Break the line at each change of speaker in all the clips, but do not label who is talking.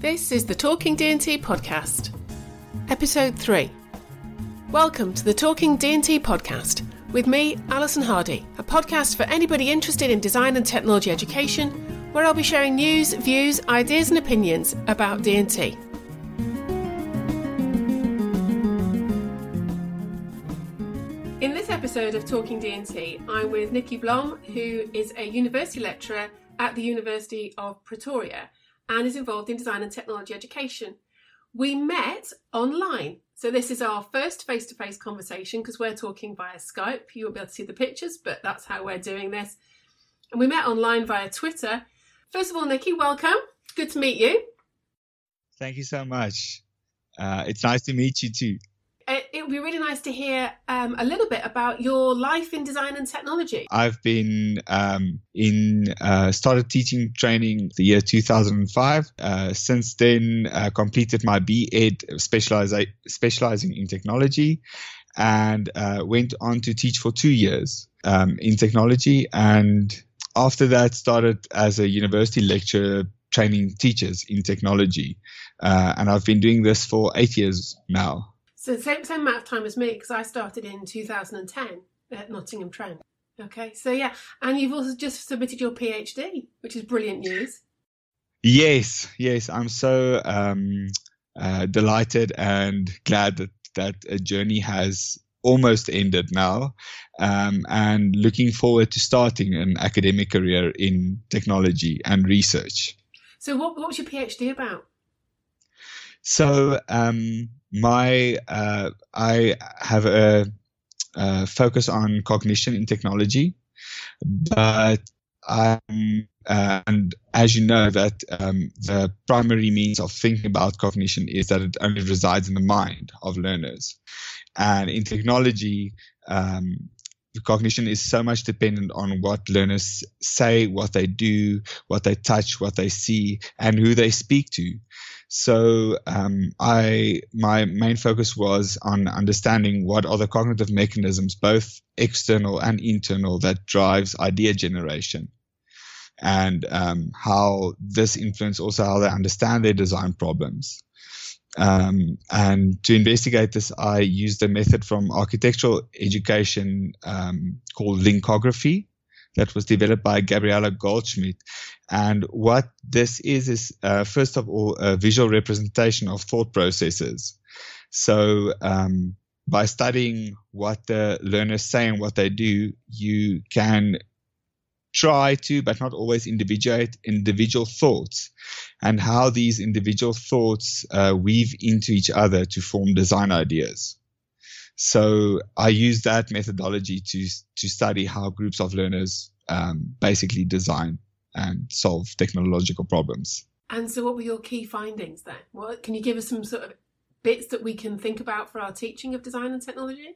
This is the Talking D&T podcast, episode 3. Welcome to the Talking D&T podcast with me, Alison Hardy, a podcast for anybody interested in design and technology education, where I'll be sharing news, views, ideas and opinions about D&T. In this episode of Talking D&T, I'm with Nikki Blom, who is a university lecturer at the University of Pretoria and is involved in design and technology education. We met online. So, this is our first face to face conversation because we're talking via Skype. You won't be able to see the pictures, but that's how we're doing this. And we met online via Twitter. First of all, Nikki, welcome. Good to meet you.
Thank you so much. Uh, it's nice to meet you too
it would be really nice to hear um, a little bit about your life in design and technology.
I've been um, in uh, started teaching training the year 2005. Uh, since then, uh, completed my B.Ed specializa- specializing in technology, and uh, went on to teach for two years um, in technology. And after that, started as a university lecturer training teachers in technology. Uh, and I've been doing this for eight years now.
So same same amount of time as me because I started in 2010 at Nottingham Trent. Okay, so yeah, and you've also just submitted your PhD, which is brilliant news.
Yes, yes, I'm so um, uh, delighted and glad that that a journey has almost ended now, um, and looking forward to starting an academic career in technology and research.
So, what what was your PhD about?
So, um, my uh, I have a, a, focus on cognition in technology, but I'm uh, and as you know that um, the primary means of thinking about cognition is that it only resides in the mind of learners, and in technology. Um, cognition is so much dependent on what learners say, what they do, what they touch, what they see, and who they speak to. So um, I my main focus was on understanding what are the cognitive mechanisms, both external and internal, that drives idea generation, and um, how this influences also how they understand their design problems. Um, and to investigate this, I used a method from architectural education um, called linkography that was developed by Gabriela Goldschmidt. And what this is, is uh, first of all, a visual representation of thought processes. So, um, by studying what the learners say and what they do, you can try to, but not always individuate individual thoughts and how these individual thoughts uh, weave into each other to form design ideas. So I use that methodology to to study how groups of learners um, basically design and solve technological problems.
And so, what were your key findings then? What can you give us some sort of bits that we can think about for our teaching of design and technology?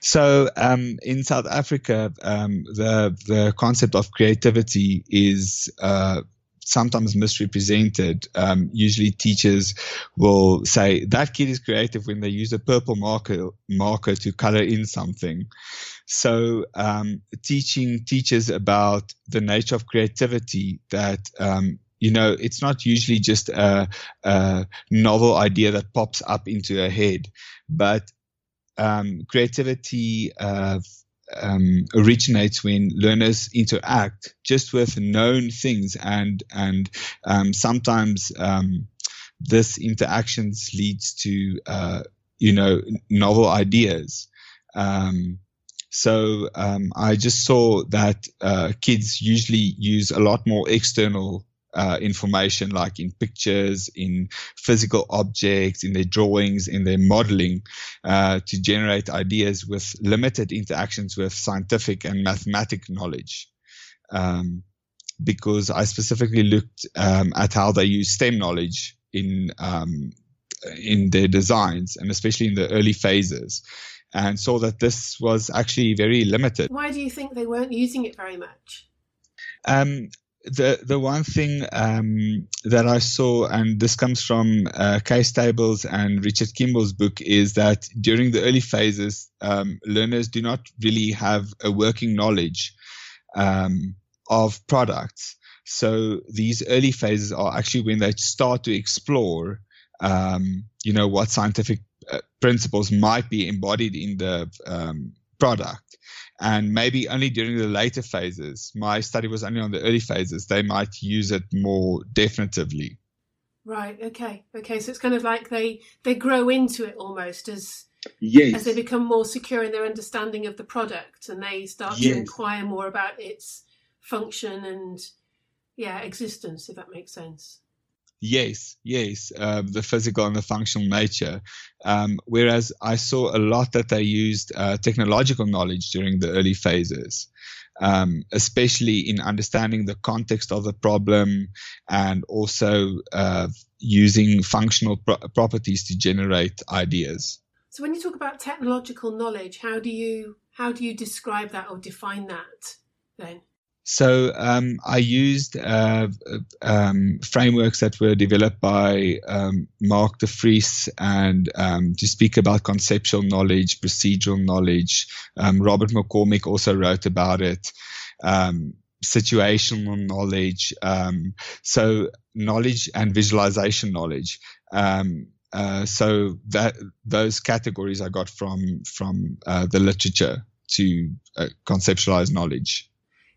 So um, in South Africa, um, the the concept of creativity is uh, sometimes misrepresented. Um, usually, teachers will say that kid is creative when they use a purple marker marker to color in something. So, um, teaching teachers about the nature of creativity that um, you know, it's not usually just a, a, novel idea that pops up into a head, but um, creativity uh, um, originates when learners interact just with known things and and um, sometimes um, this interactions leads to uh, you know novel ideas. Um, so um, I just saw that uh, kids usually use a lot more external uh, information, like in pictures, in physical objects, in their drawings, in their modeling, uh, to generate ideas with limited interactions with scientific and mathematical knowledge. Um, because I specifically looked um, at how they use STEM knowledge in um, in their designs, and especially in the early phases, and saw that this was actually very limited.
Why do you think they weren't using it very much?
Um, the the one thing um, that I saw, and this comes from uh, Kay Stables and Richard Kimbell's book, is that during the early phases, um, learners do not really have a working knowledge um, of products. So these early phases are actually when they start to explore, um, you know, what scientific uh, principles might be embodied in the um, product and maybe only during the later phases. My study was only on the early phases. They might use it more definitively.
Right. Okay. Okay. So it's kind of like they they grow into it almost as
yes.
as they become more secure in their understanding of the product and they start yes. to inquire more about its function and yeah existence. If that makes sense.
Yes, yes, uh, the physical and the functional nature. Um, whereas I saw a lot that they used uh, technological knowledge during the early phases, um, especially in understanding the context of the problem and also uh, using functional pro- properties to generate ideas.
So, when you talk about technological knowledge, how do you how do you describe that or define that then?
So um, I used uh, um, frameworks that were developed by um, Mark de Vries and um, to speak about conceptual knowledge, procedural knowledge. Um, Robert McCormick also wrote about it. Um, situational knowledge, so knowledge and visualization knowledge. Uh, so that those categories I got from from uh, the literature to uh, conceptualize knowledge.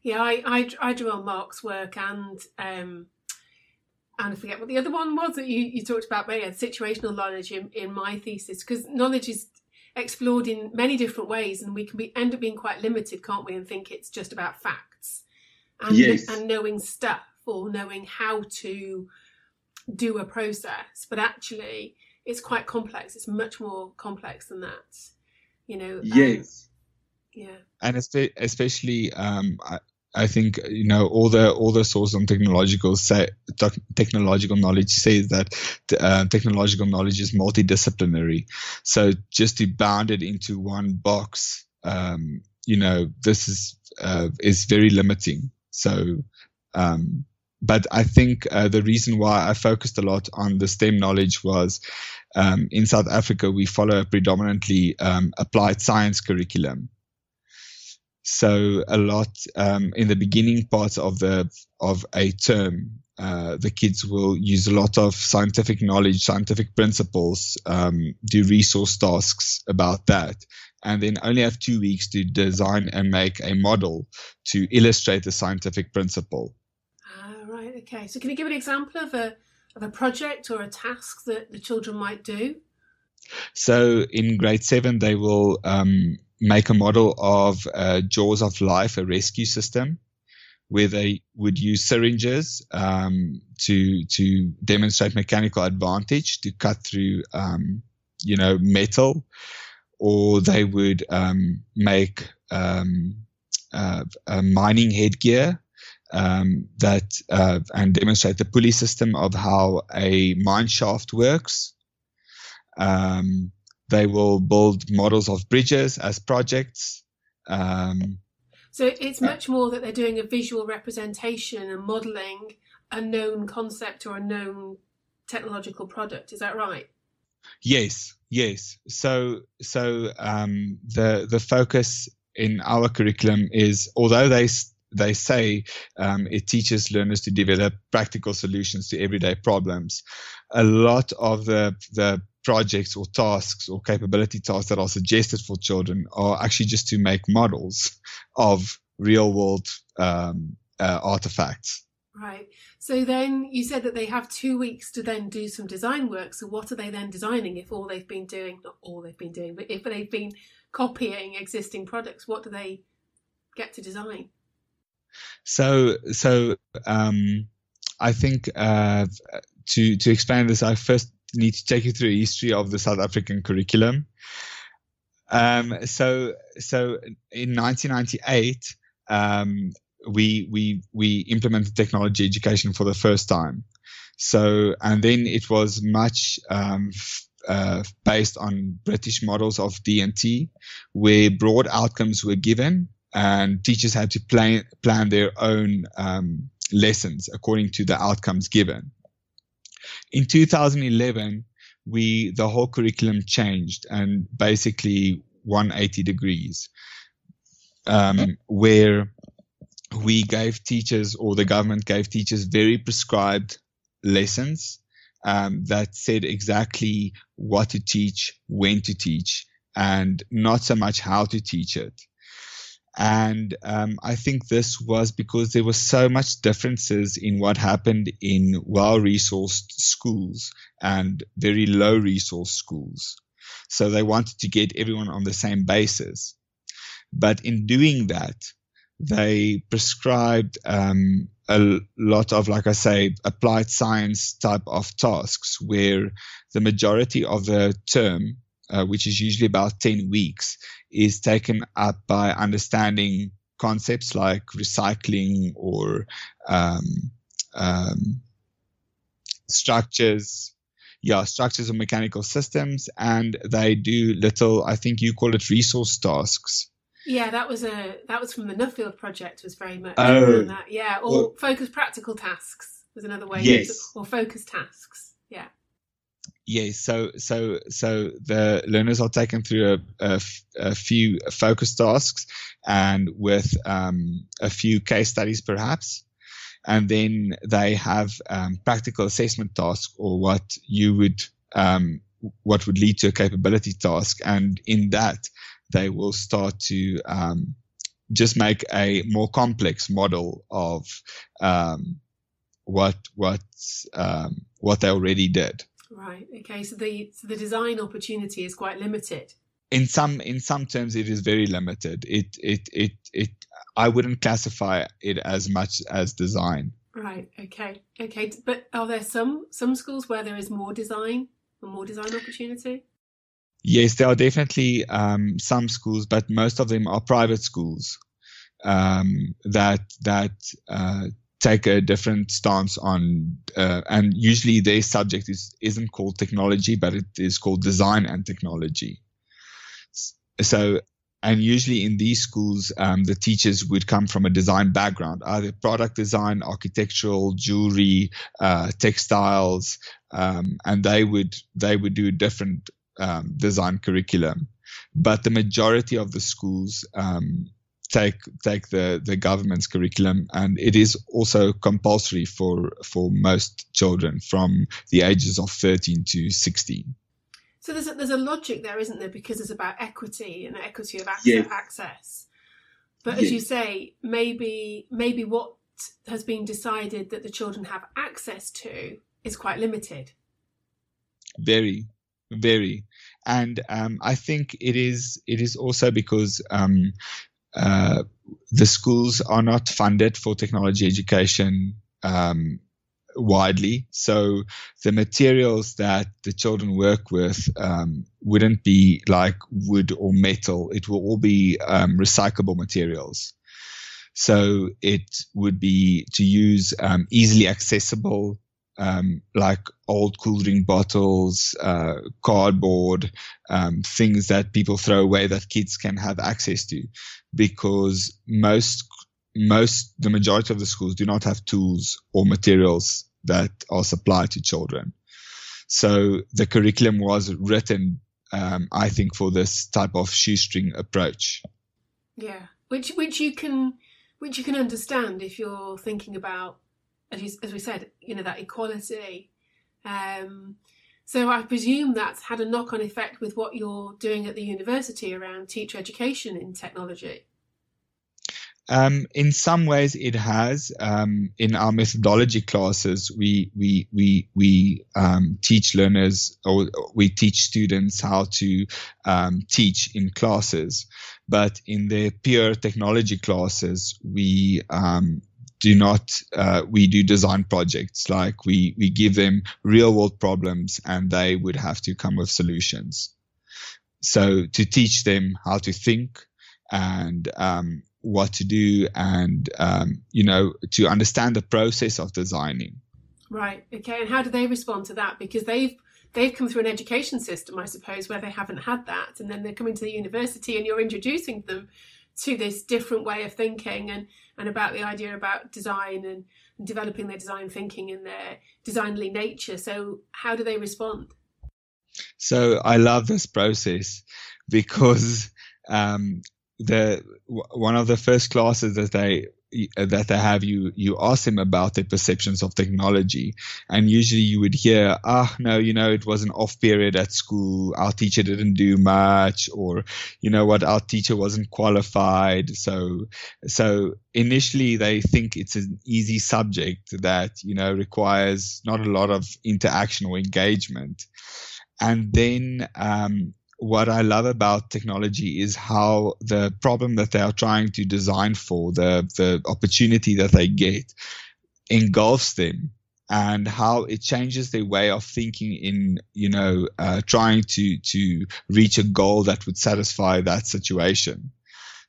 Yeah, I, I, I drew on Mark's work and um, and I forget what the other one was that you, you talked about, but yeah, situational knowledge in, in my thesis because knowledge is explored in many different ways and we can be end up being quite limited, can't we, and think it's just about facts and yes. and knowing stuff or knowing how to do a process, but actually it's quite complex. It's much more complex than that. You know.
Yes.
Um, yeah.
And especially, um, I think you know all the all the source on technological say, technological knowledge says that uh, technological knowledge is multidisciplinary. So just to bound it into one box, um, you know, this is uh, is very limiting. So, um, but I think uh, the reason why I focused a lot on the STEM knowledge was um, in South Africa we follow a predominantly um, applied science curriculum. So a lot um, in the beginning part of the of a term, uh, the kids will use a lot of scientific knowledge, scientific principles, um, do resource tasks about that, and then only have two weeks to design and make a model to illustrate the scientific principle.
Ah, right. Okay. So can you give an example of a of a project or a task that the children might do?
So in grade seven, they will um, make a model of uh, Jaws of Life, a rescue system, where they would use syringes um, to to demonstrate mechanical advantage to cut through, um, you know, metal, or they would um, make um, uh, mining headgear um, that uh, and demonstrate the pulley system of how a mine shaft works. Um, they will build models of bridges as projects. Um,
so it's much more that they're doing a visual representation and modelling a known concept or a known technological product. Is that right?
Yes, yes. So, so um, the the focus in our curriculum is although they they say um, it teaches learners to develop practical solutions to everyday problems. A lot of the the projects or tasks or capability tasks that are suggested for children are actually just to make models of real world um, uh, artifacts.
Right. So then you said that they have two weeks to then do some design work. So what are they then designing if all they've been doing, not all they've been doing, but if they've been copying existing products, what do they get to design?
So, so um, I think uh, to to expand this, I first need to take you through a history of the South African curriculum. Um, so, so in 1998, um, we we we implemented technology education for the first time. So and then it was much um, uh, based on British models of D&T, where broad outcomes were given and teachers had to plan plan their own um, lessons according to the outcomes given. In 2011, we the whole curriculum changed and basically 180 degrees, um, where we gave teachers or the government gave teachers very prescribed lessons um, that said exactly what to teach, when to teach, and not so much how to teach it. And um, I think this was because there were so much differences in what happened in well-resourced schools and very low-resourced schools. So they wanted to get everyone on the same basis. But in doing that, they prescribed um, a lot of, like I say, applied science type of tasks where the majority of the term, uh, which is usually about 10 weeks, is taken up by understanding concepts like recycling or um, um, structures. Yeah, structures of mechanical systems, and they do little, I think you call it resource tasks
yeah, that was a that was from the Nuffield project. Was very much oh, that. Yeah, or well, focus practical tasks was another way.
Yes,
or focus tasks.
Yes, so so so the learners are taken through a, a, a few focus tasks and with um, a few case studies perhaps, and then they have um, practical assessment tasks or what you would um, what would lead to a capability task, and in that they will start to um, just make a more complex model of um, what what um, what they already did.
Right. Okay. So the so the design opportunity is quite limited.
In some in some terms, it is very limited. It it it it. I wouldn't classify it as much as design.
Right. Okay. Okay. But are there some some schools where there is more design, or more design opportunity?
Yes, there are definitely um, some schools, but most of them are private schools um, that that uh, take a different stance on, uh, and usually their subject is isn't called technology, but it is called design and technology. So, and usually in these schools, um, the teachers would come from a design background, either product design, architectural, jewelry, uh, textiles, um, and they would they would do different um, design curriculum, but the majority of the schools um, take take the the government's curriculum, and it is also compulsory for for most children from the ages of 13 to 16.
So there's a, there's a logic there, isn't there? Because it's about equity and equity of access. Yes. access. But as yes. you say, maybe maybe what has been decided that the children have access to is quite limited.
Very, very, and um, I think it is it is also because um, uh, the schools are not funded for technology education um, widely. So the materials that the children work with um, wouldn't be like wood or metal. It will all be um, recyclable materials. So it would be to use um, easily accessible um, like old cool drink bottles, uh, cardboard, um, things that people throw away that kids can have access to, because most most the majority of the schools do not have tools or materials that are supplied to children. So the curriculum was written, um, I think, for this type of shoestring approach.
Yeah, which which you can which you can understand if you're thinking about as, you, as we said, you know, that equality. Um, so I presume that's had a knock on effect with what you're doing at the university around teacher education in technology.
Um, in some ways, it has. Um, in our methodology classes, we we we we um, teach learners or we teach students how to um, teach in classes. But in the pure technology classes, we um, do not uh, we do design projects. Like we we give them real world problems and they would have to come with solutions. So to teach them how to think and um, what to do and um, you know to understand the process of designing.
Right. Okay. And how do they respond to that? Because they've they've come through an education system i suppose where they haven't had that. And then they're coming to the university and you're introducing them to this different way of thinking and and about the idea about design and, and developing their design thinking and their designly nature. So how do they respond?
So i love this process because um, the one of the first classes that they that I have you you ask them about their perceptions of technology. And usually you would hear ah no you know it was an off period at school. Our teacher didn't do much or you know what? Our teacher wasn't qualified. So so initially they think it's an easy subject that you know requires not a lot of interaction or engagement. And then um, what I love about technology is how the problem that they are trying to design for, the the opportunity that they get, engulfs them, and how it changes their way of thinking in you know uh, trying to to reach a goal that would satisfy that situation.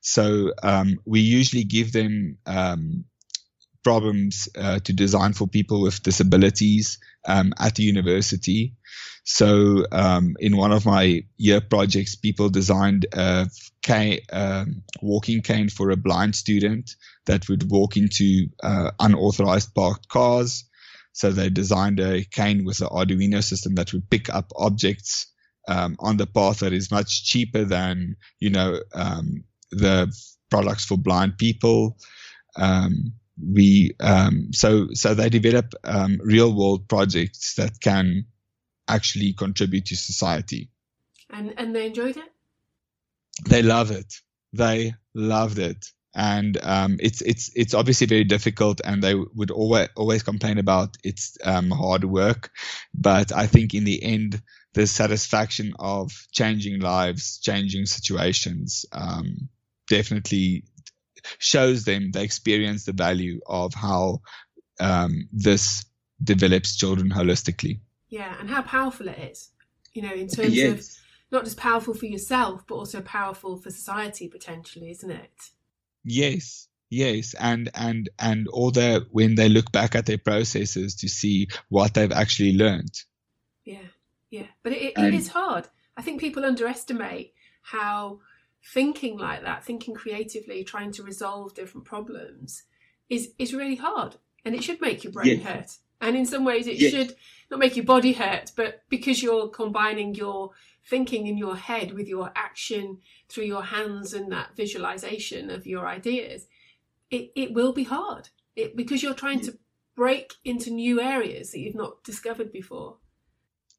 So um, we usually give them um, problems uh, to design for people with disabilities um, at the university. So um, in one of my year projects, people designed a cane, uh, walking cane for a blind student that would walk into uh, unauthorized parked cars. So they designed a cane with an Arduino system that would pick up objects um, on the path that is much cheaper than you know um, the products for blind people. Um, we um, so so they develop um, real world projects that can actually contribute to society.
And and they enjoyed it.
They love it. They loved it, and um, it's it's it's obviously very difficult, and they would always always complain about its um, hard work. But I think in the end, the satisfaction of changing lives, changing situations, um, definitely shows them they experience the value of how um, this develops children holistically.
Yeah, and how powerful it is, you know, in terms yes. of not just powerful for yourself, but also powerful for society potentially, isn't it?
Yes, yes, and and and all the when they look back at their processes to see what they've actually learned.
Yeah, yeah, but it, it, it is hard. I think people underestimate how thinking like that, thinking creatively, trying to resolve different problems, is is really hard, and it should make your brain yeah. hurt. And in some ways, it yes. should not make your body hurt, but because you're combining your thinking in your head with your action through your hands and that visualization of your ideas, it, it will be hard it, because you're trying to break into new areas that you've not discovered before.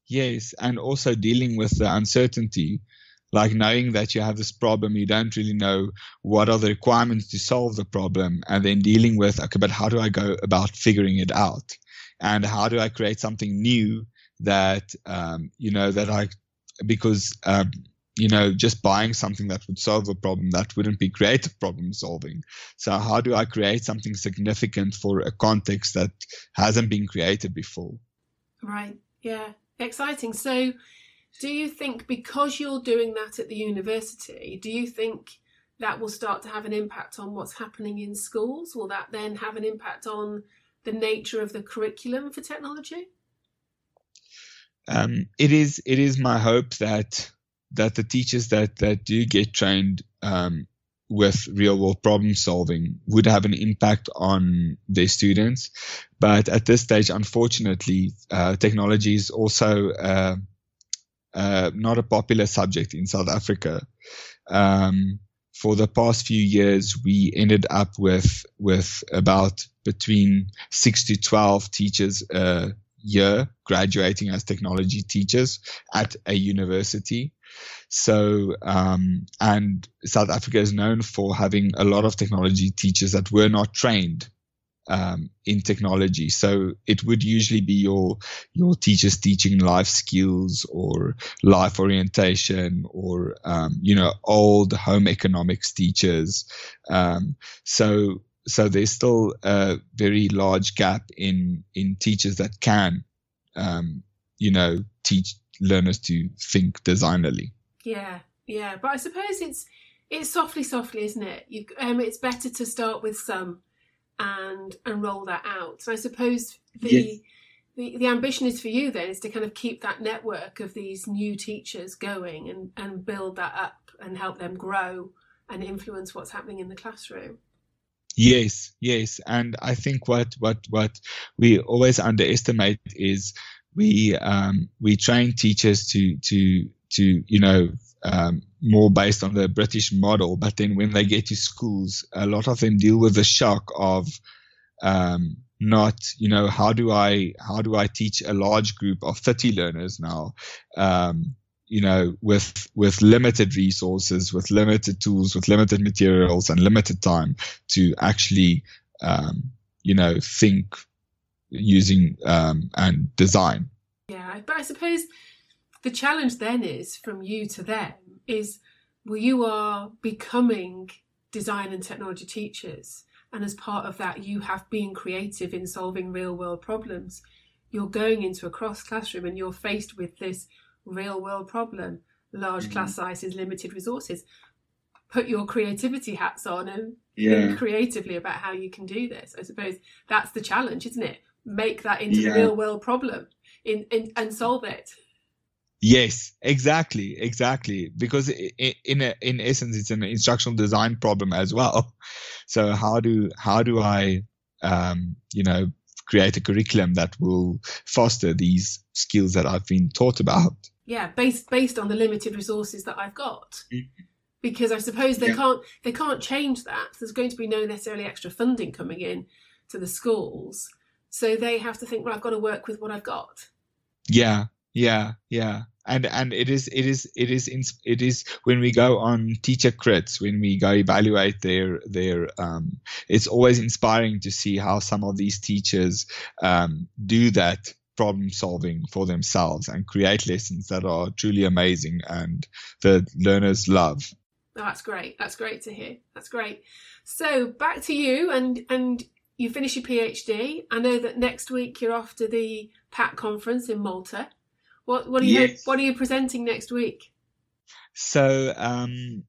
Yes, and also dealing with the uncertainty like knowing that you have this problem you don't really know what are the requirements to solve the problem and then dealing with okay but how do i go about figuring it out and how do I create something new that um, you know that I because um, you know just buying something that would solve a problem that wouldn't be creative problem solving. So how do I create something significant for a context that hasn't been created before?
Right. Yeah. Exciting. So do you think because you're doing that at the university, do you think that will start to have an impact on what's happening in schools? Will that then have an impact on the nature of the curriculum for technology?
Um, it is it is my hope that that the teachers that that do get trained um, with real world problem solving would have an impact on their students. But at this stage, unfortunately, uh, technology is also uh, uh, not a popular subject in South Africa. Um, for the past few years, we ended up with with about between six to twelve teachers a year graduating as technology teachers at a university. So, um, and South Africa is known for having a lot of technology teachers that were not trained um, in technology. So it would usually be your your teachers teaching life skills or life orientation or um, you know old home economics teachers. Um, so so there's still a very large gap in in teachers that can um, you know teach learners to think designerly.
Yeah, yeah, but I suppose it's it's softly, softly, isn't it? You, um, it's better to start with some and and roll that out. So I suppose the, yes. the the ambition is for you then is to kind of keep that network of these new teachers going and and build that up and help them grow and influence what's happening in the classroom.
Yes, yes, and I think what what what we always underestimate is we um, we train teachers to to to you know um, more based on the British model. But then when they get to schools, a lot of them deal with the shock of um, not, you know, how do I how do I teach a large group of 30 learners now? Um, you know, with with limited resources, with limited tools, with limited materials, and limited time to actually, um, you know, think using um, and design.
Yeah, but I suppose the challenge then is from you to them is well, you are becoming design and technology teachers. And as part of that, you have been creative in solving real world problems. You're going into a cross classroom and you're faced with this real world problem large mm-hmm. class sizes, limited resources. Put your creativity hats on and yeah. think creatively about how you can do this. I suppose that's the challenge, isn't it? Make that into yeah. the real world problem in, in, and solve it.
Yes, exactly, exactly. Because in a, in essence, it's an instructional design problem as well. So how do how do I um, you know create a curriculum that will foster these skills that I've been taught about?
Yeah, based based on the limited resources that I've got. Mm-hmm. Because I suppose they yeah. can't they can't change that. There's going to be no necessarily extra funding coming in to the schools, so they have to think, well, I've got to work with what I've got.
Yeah, yeah, yeah. And and it is it is it is it is when we go on teacher crits when we go evaluate their their um it's always inspiring to see how some of these teachers um do that problem solving for themselves and create lessons that are truly amazing and the learners love.
Oh, that's great. That's great to hear. That's great. So back to you and and you finish your PhD. I know that next week you're off to the PATT conference in Malta. What what are you yes. what are you presenting next week?
So um,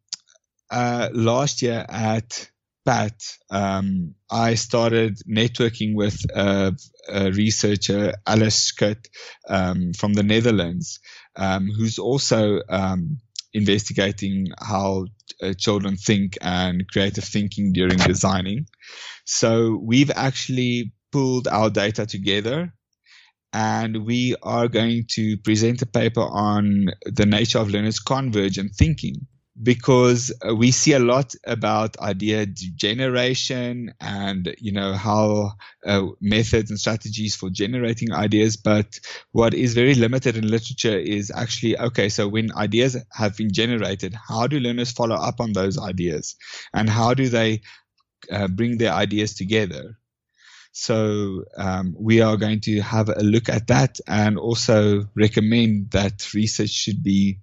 uh, last year at PATT, um, I started networking with a, a researcher, Alice Schut, um, from the Netherlands, um, who's also um, investigating how uh, children think and creative thinking during designing. So we've actually pulled our data together and we are going to present a paper on the nature of learners' convergent thinking because uh, we see a lot about idea generation and you know how uh, methods and strategies for generating ideas. But what is very limited in literature is actually okay so when ideas have been generated how do learners follow up on those ideas? And how do they uh, bring their ideas together so um, we are going to have a look at that and also recommend that research should be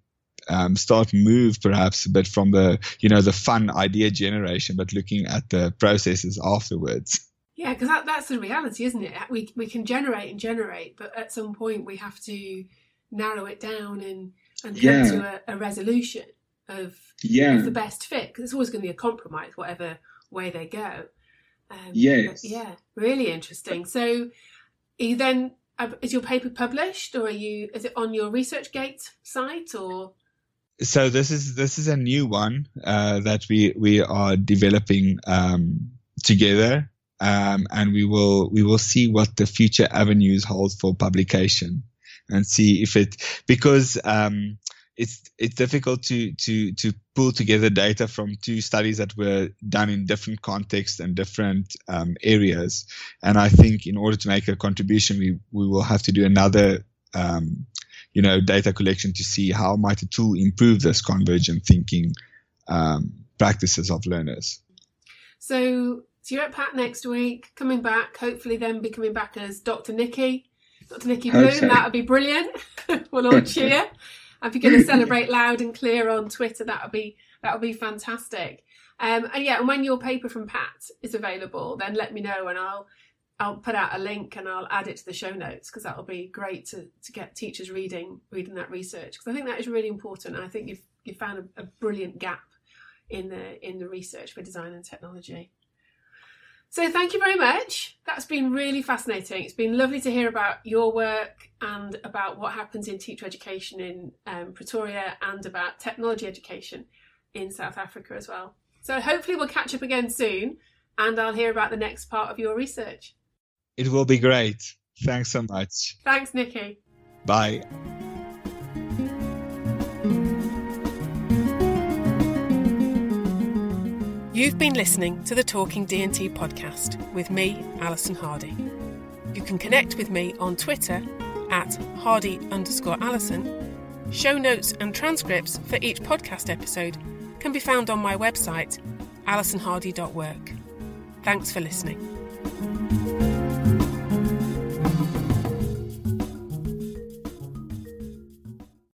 um, start move perhaps a bit from the you know the fun idea generation, but looking at the processes afterwards.
Yeah, because that, that's the reality, isn't it? We we can generate and generate, but at some point we have to narrow it down and and come yeah. to a, a, resolution of, yeah. of the best fit. Because it's always going to be a compromise, whatever way they go.
Um, yes.
Yeah, really interesting. So, you then uh, is your paper published, or are you? Is it on your ResearchGate site, or?
So this is this is a new one uh, that we we are developing um, together, um, and we will we will see what the future avenues hold for publication, and see if it because um, it's it's difficult to to to pull together data from two studies that were done in different contexts and different um, areas. And I think in order to make a contribution, we we will have to do another. Um, you know, data collection to see how might a tool improve this convergent thinking um, practices of learners.
So, so you're at PATT next week, coming back, hopefully then be coming back as Dr. Nikki, Dr. Nikki Bloom. So. That would be brilliant. we'll all cheer. If you're going to celebrate loud and clear on Twitter, that would be that would be fantastic. Um, and yeah, and when your paper from PATT is available, then let me know and I'll I'll put out a link and I'll add it to the show notes because that'll be great to, to get teachers reading reading that research because I think that is really important. And I think you've you found a, a brilliant gap in the in the research for design and technology. So thank you very much. That's been really fascinating. It's been lovely to hear about your work and about what happens in teacher education in um, Pretoria and about technology education in South Africa as well. So hopefully we'll catch up again soon and I'll hear about the next part of your research.
It will be great. Thanks so much.
Thanks, Nikki.
Bye.
You've been listening to the Talking D&T podcast with me, Alison Hardy. You can connect with me on Twitter at hardy underscore Alison. Show notes and transcripts for each podcast episode can be found on my website, alisonhardy.work. Thanks for listening.